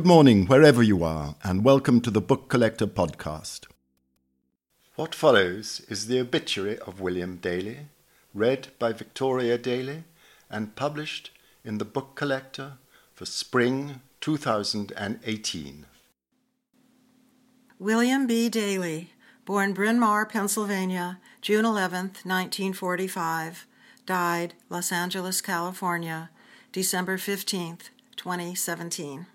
Good morning, wherever you are, and welcome to the Book Collector Podcast. What follows is the obituary of William Dailey, read by Victoria Dailey and published in the Book Collector for spring 2018. William B. Dailey, born Bryn Mawr, Pennsylvania, June 11, 1945, died Los Angeles, California, December 15, 2017.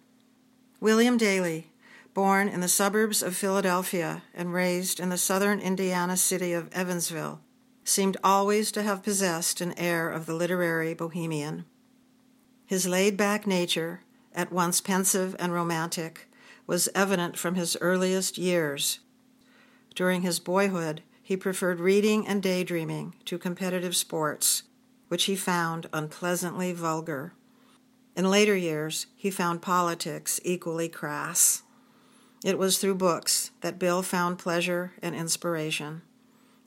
William Dailey, born in the suburbs of Philadelphia and raised in the southern Indiana city of Evansville, seemed always to have possessed an air of the literary bohemian. His laid back nature, at once pensive and romantic, was evident from his earliest years. During his boyhood, he preferred reading and daydreaming to competitive sports, which he found unpleasantly vulgar. In later years, he found politics equally crass. It was through books that Bill found pleasure and inspiration.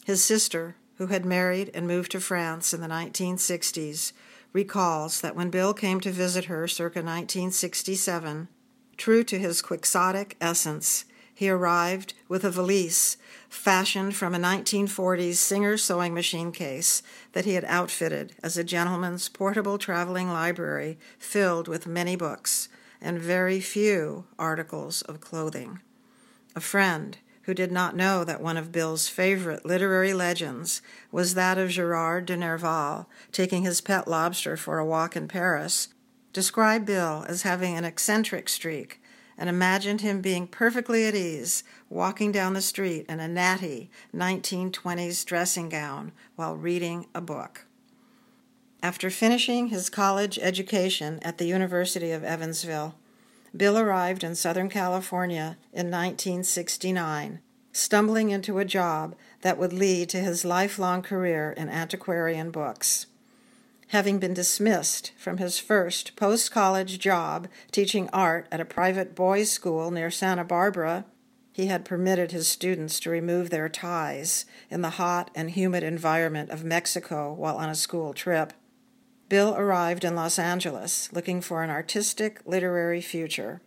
His sister, who had married and moved to France in the 1960s, recalls that when Bill came to visit her circa 1967, true to his quixotic essence, he arrived with a valise fashioned from a 1940s Singer sewing machine case that he had outfitted as a gentleman's portable traveling library filled with many books and very few articles of clothing. A friend, who did not know that one of Bill's favorite literary legends was that of Gerard de Nerval taking his pet lobster for a walk in Paris, described Bill as having an eccentric streak and imagined him being perfectly at ease walking down the street in a natty 1920s dressing gown while reading a book. After finishing his college education at the University of Evansville, Bill arrived in Southern California in 1969, stumbling into a job that would lead to his lifelong career in antiquarian books having been dismissed from his first post college job teaching art at a private boys' school near Santa Barbara, he had permitted his students to remove their ties in the hot and humid environment of Mexico while on a school trip. Bill arrived in Los Angeles looking for an artistic literary future.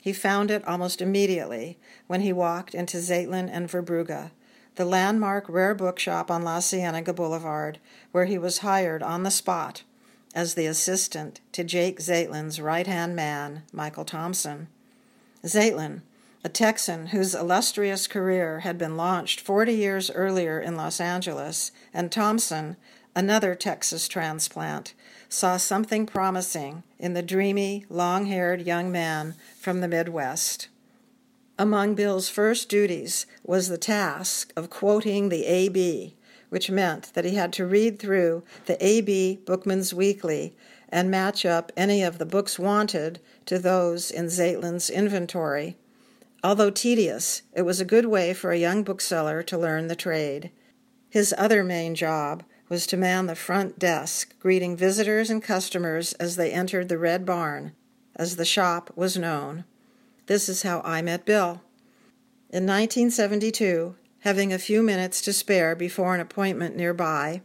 He found it almost immediately when he walked into Zeitlin and Verbrugge, the landmark rare bookshop on La Cienega Boulevard, where he was hired on the spot as the assistant to Jake Zeitlin's right hand man, Michael Thompson. Zeitlin, a Texan whose illustrious career had been launched 40 years earlier in Los Angeles, and Thompson, another Texas transplant, saw something promising in the dreamy, long haired young man from the Midwest. Among Bill's first duties was the task of quoting the AB, which meant that he had to read through the AB Bookman's Weekly and match up any of the books wanted to those in Zeitlin's inventory. Although tedious, it was a good way for a young bookseller to learn the trade. His other main job was to man the front desk, greeting visitors and customers as they entered the Red Barn, as the shop was known. This is how I met Bill. In 1972, having a few minutes to spare before an appointment nearby,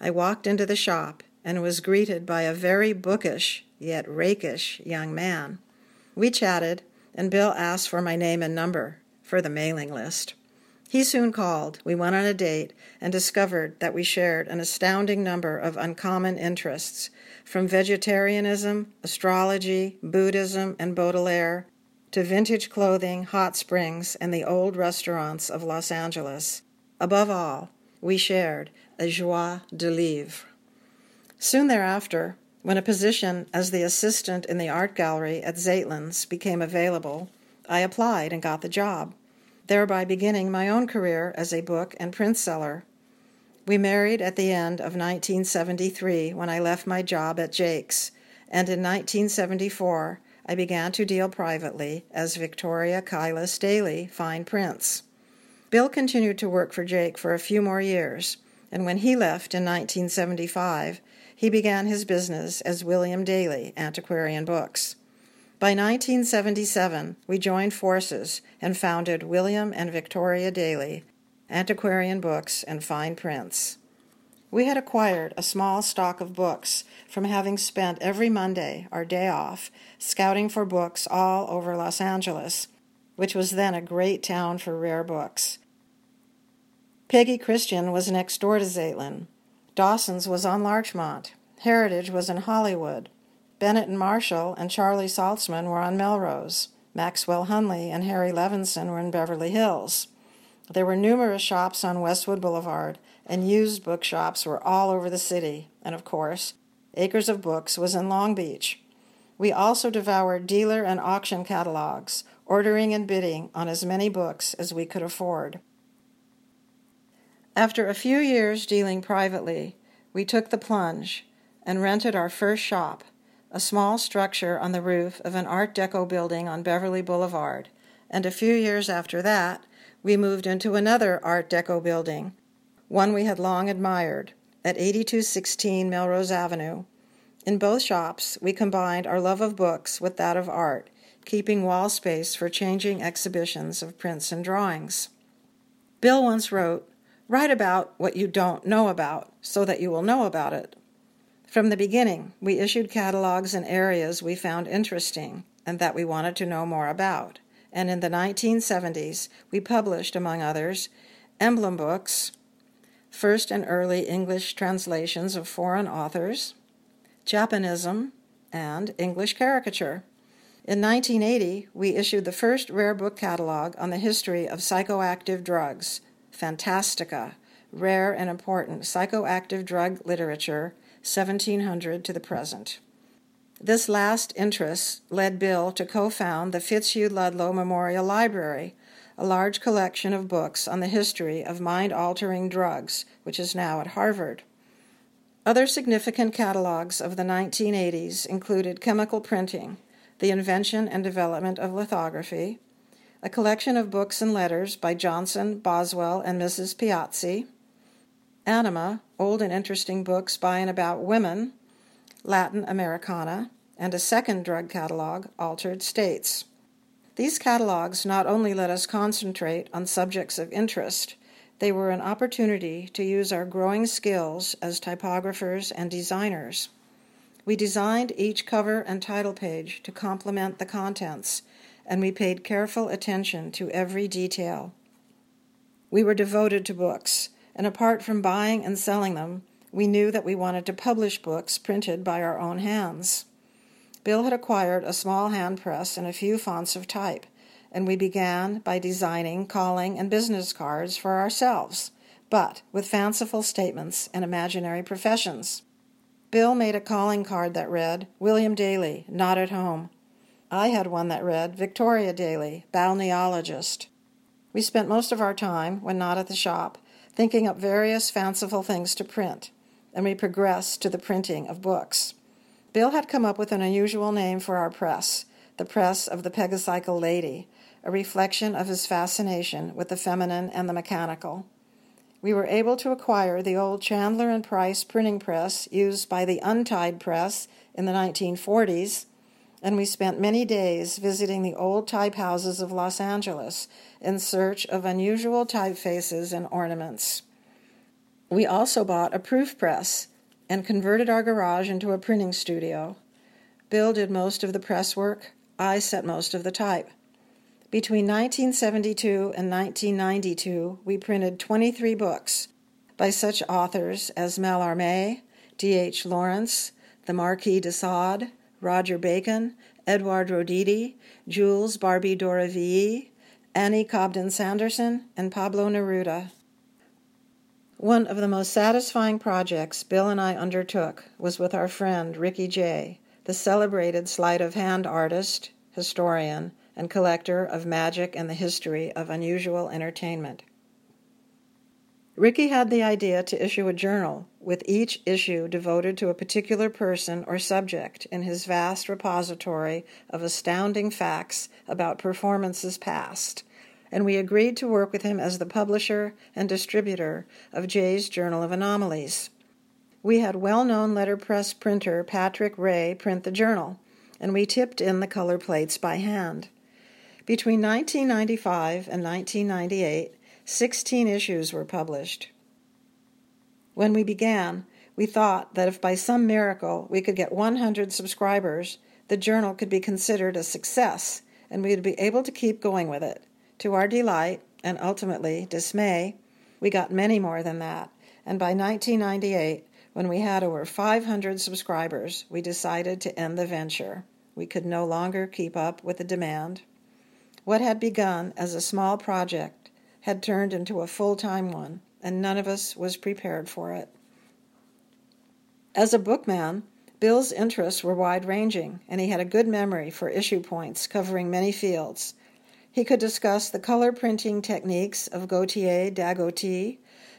I walked into the shop and was greeted by a very bookish, yet rakish, young man. We chatted, and Bill asked for my name and number for the mailing list. He soon called, we went on a date, and discovered that we shared an astounding number of uncommon interests, from vegetarianism, astrology, Buddhism, and Baudelaire to vintage clothing, hot springs, and the old restaurants of Los Angeles. Above all, we shared a joie de vivre. Soon thereafter, when a position as the assistant in the art gallery at Zeitlin's became available, I applied and got the job, thereby beginning my own career as a book and print seller. We married at the end of 1973 when I left my job at Jake's, and in 1974 I began to deal privately as Victoria Kailas Dailey Fine Prints. Bill continued to work for Jake for a few more years, and when he left in 1975, he began his business as William Dailey Antiquarian Books. By 1977, we joined forces and founded William and Victoria Dailey Antiquarian Books and Fine Prints. We had acquired a small stock of books from having spent every Monday, our day off, scouting for books all over Los Angeles, which was then a great town for rare books. Peggy Christian was next door to Zeitlin. Dawson's was on Larchmont. Heritage was in Hollywood. Bennett and Marshall and Charlie Saltzman were on Melrose. Maxwell Hunley and Harry Levinson were in Beverly Hills. There were numerous shops on Westwood Boulevard, and used bookshops were all over the city. And of course, Acres of Books was in Long Beach. We also devoured dealer and auction catalogs, ordering and bidding on as many books as we could afford. After a few years dealing privately, we took the plunge and rented our first shop, a small structure on the roof of an Art Deco building on Beverly Boulevard, and a few years after that, we moved into another Art Deco building, one we had long admired, at 8216 Melrose Avenue. In both shops, we combined our love of books with that of art, keeping wall space for changing exhibitions of prints and drawings. Bill once wrote, Write about what you don't know about so that you will know about it. From the beginning, we issued catalogs in areas we found interesting and that we wanted to know more about. And in the 1970s, we published, among others, emblem books, first and early English translations of foreign authors, Japanism, and English caricature. In 1980, we issued the first rare book catalog on the history of psychoactive drugs, Fantastica, Rare and Important Psychoactive Drug Literature, 1700 to the present. This last interest led Bill to co found the Fitzhugh Ludlow Memorial Library, a large collection of books on the history of mind altering drugs, which is now at Harvard. Other significant catalogs of the 1980s included chemical printing, the invention and development of lithography, a collection of books and letters by Johnson, Boswell, and Mrs. Piozzi, Anima, old and interesting books by and about women, Latin Americana, and a second drug catalog, Altered States. These catalogs not only let us concentrate on subjects of interest, they were an opportunity to use our growing skills as typographers and designers. We designed each cover and title page to complement the contents and we paid careful attention to every detail. We were devoted to books, and apart from buying and selling them, we knew that we wanted to publish books printed by our own hands. Bill had acquired a small hand press and a few fonts of type, and we began by designing calling and business cards for ourselves, but with fanciful statements and imaginary professions. Bill made a calling card that read, William Dailey, not at home, I had one that read Victoria Dailey, balneologist. We spent most of our time, when not at the shop, thinking up various fanciful things to print, and we progressed to the printing of books. Bill had come up with an unusual name for our press, the Press of the Pegacycle Lady, a reflection of his fascination with the feminine and the mechanical. We were able to acquire the old Chandler and Price printing press used by the Untide Press in the 1940s and we spent many days visiting the old type houses of Los Angeles in search of unusual typefaces and ornaments. We also bought a proof press and converted our garage into a printing studio. Bill did most of the press work, I set most of the type. Between 1972 and 1992, we printed 23 books by such authors as Mallarmé, D.H. Lawrence, the Marquis de Sade, Roger Bacon, Edouard Roditi, Jules Barbey d'Aurevilly, Annie Cobden Sanderson, and Pablo Neruda. One of the most satisfying projects Bill and I undertook was with our friend Ricky Jay, the celebrated sleight of hand artist, historian, and collector of magic and the history of unusual entertainment. Ricky had the idea to issue a journal with each issue devoted to a particular person or subject in his vast repository of astounding facts about performances past, and we agreed to work with him as the publisher and distributor of Jay's Journal of Anomalies. We had well known letterpress printer Patrick Reagh print the journal, and we tipped in the color plates by hand. Between 1995 and 1998, 16 issues were published. When we began, We thought that if by some miracle we could get 100 subscribers, the journal could be considered a success and we would be able to keep going with it. To our delight, and ultimately dismay, we got many more than that, and by 1998, when we had over 500 subscribers, we decided to end the venture. We could no longer keep up with the demand. What had begun as a small project had turned into a full time one, and none of us was prepared for it. As a bookman, Bill's interests were wide ranging, and he had a good memory for issue points covering many fields. He could discuss the color printing techniques of Gautier Dagoty,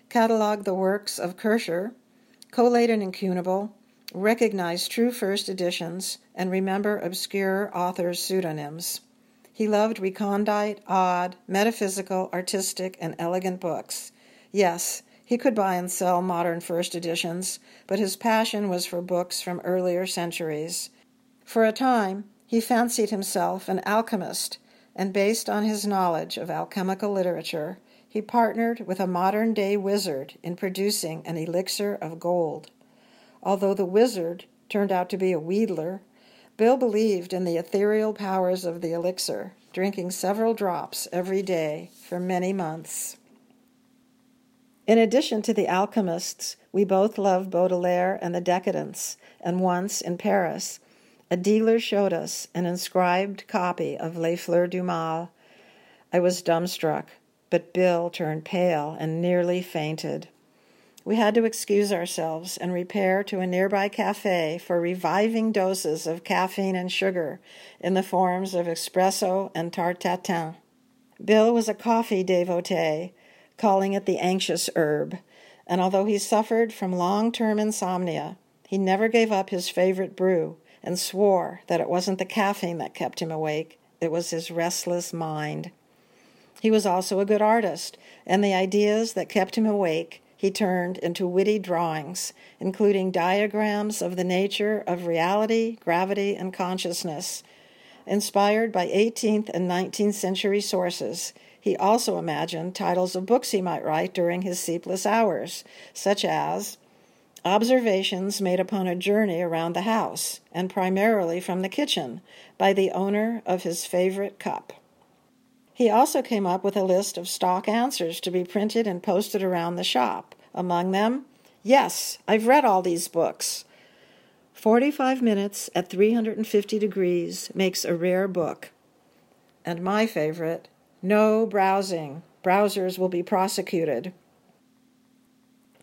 catalog the works of Kircher, collate an incunable, recognize true first editions, and remember obscure authors' pseudonyms. He loved recondite, odd, metaphysical, artistic, and elegant books. Yes, he could buy and sell modern first editions, but his passion was for books from earlier centuries. For a time, he fancied himself an alchemist and based on his knowledge of alchemical literature, he partnered with a modern day wizard in producing an elixir of gold. Although the wizard turned out to be a wheedler, Bill believed in the ethereal powers of the elixir, drinking several drops every day for many months. In addition to the alchemists, we both loved Baudelaire and the Decadents, and once in Paris a dealer showed us an inscribed copy of Les Fleurs du Mal. I was dumbstruck, but Bill turned pale and nearly fainted. We had to excuse ourselves and repair to a nearby cafe for reviving doses of caffeine and sugar in the forms of espresso and tatin. Bill was a coffee devotee, calling it the anxious herb, and although he suffered from long term insomnia, he never gave up his favorite brew, and swore that it wasn't the caffeine that kept him awake, it was his restless mind. He was also a good artist, and the ideas that kept him awake he turned into witty drawings, including diagrams of the nature of reality, gravity, and consciousness. Inspired by 18th and 19th century sources, he also imagined titles of books he might write during his sleepless hours, such as Observations made upon a journey around the house, and primarily from the kitchen, by the owner of his favorite cup. He also came up with a list of stock answers to be printed and posted around the shop. Among them, Yes, I've read all these books. 45 minutes at 350 degrees makes a rare book. And my favorite, No browsing. Browsers will be prosecuted.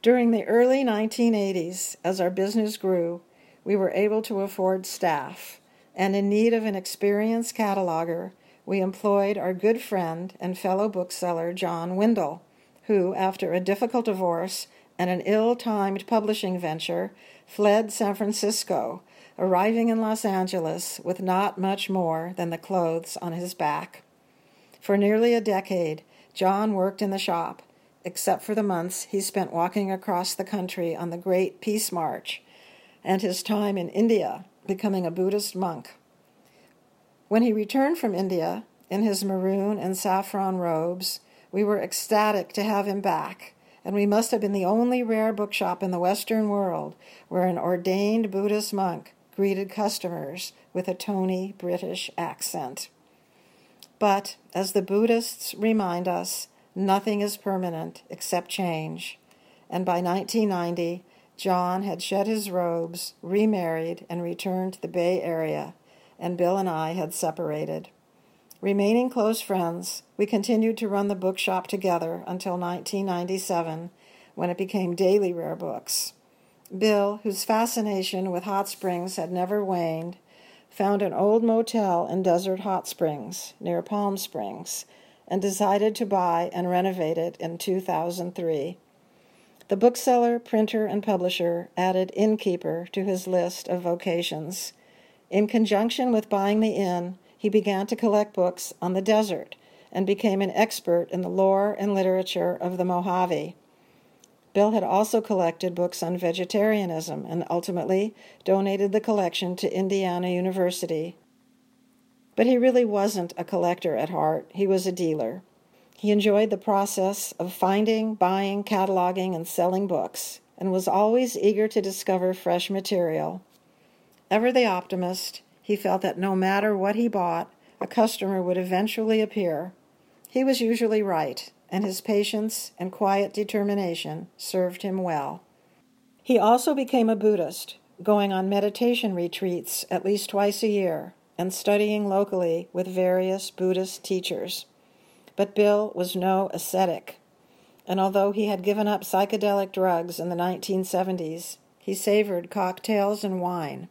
During the early 1980s, as our business grew, we were able to afford staff, and in need of an experienced cataloger, we employed our good friend and fellow bookseller John Windle, who, after a difficult divorce and an ill timed publishing venture, fled San Francisco, arriving in Los Angeles with not much more than the clothes on his back. For nearly a decade, John worked in the shop except for the months he spent walking across the country on the Great Peace March and his time in India becoming a Buddhist monk. When he returned from India in his maroon and saffron robes, we were ecstatic to have him back, and we must have been the only rare bookshop in the Western world where an ordained Buddhist monk greeted customers with a tony British accent. But, as the Buddhists remind us, Nothing is permanent except change. And by 1990, John had shed his robes, remarried, and returned to the Bay Area, and Bill and I had separated. Remaining close friends, we continued to run the bookshop together until 1997, when it became Dailey Rare Books. Bill, whose fascination with hot springs had never waned, found an old motel in Desert Hot Springs, near Palm Springs, and decided to buy and renovate it in 2003. The bookseller, printer, and publisher added innkeeper to his list of vocations. In conjunction with buying the inn, he began to collect books on the desert and became an expert in the lore and literature of the Mojave. Bill had also collected books on vegetarianism and ultimately donated the collection to Indiana University, but he really wasn't a collector at heart, he was a dealer. He enjoyed the process of finding, buying, cataloging, and selling books, and was always eager to discover fresh material. Ever the optimist, he felt that no matter what he bought, a customer would eventually appear. He was usually right, and his patience and quiet determination served him well. He also became a Buddhist, going on meditation retreats at least twice a year and studying locally with various Buddhist teachers. But Bill was no ascetic, and although he had given up psychedelic drugs in the 1970s, he savored cocktails and wine,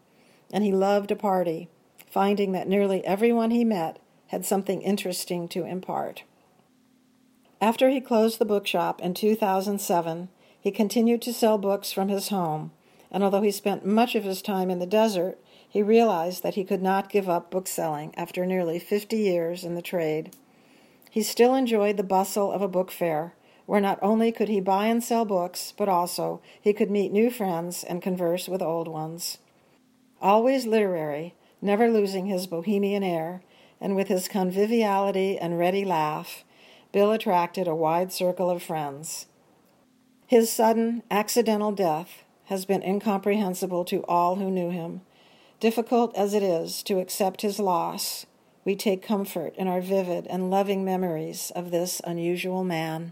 and he loved a party, finding that nearly everyone he met had something interesting to impart. After he closed the bookshop in 2007, he continued to sell books from his home, and although he spent much of his time in the desert, he realized that he could not give up bookselling after nearly 50 years in the trade. He still enjoyed the bustle of a book fair, where not only could he buy and sell books, but also he could meet new friends and converse with old ones. Always literary, never losing his bohemian air, and with his conviviality and ready laugh, Bill attracted a wide circle of friends. His sudden, accidental death has been incomprehensible to all who knew him. Difficult as it is to accept his loss, we take comfort in our vivid and loving memories of this unusual man.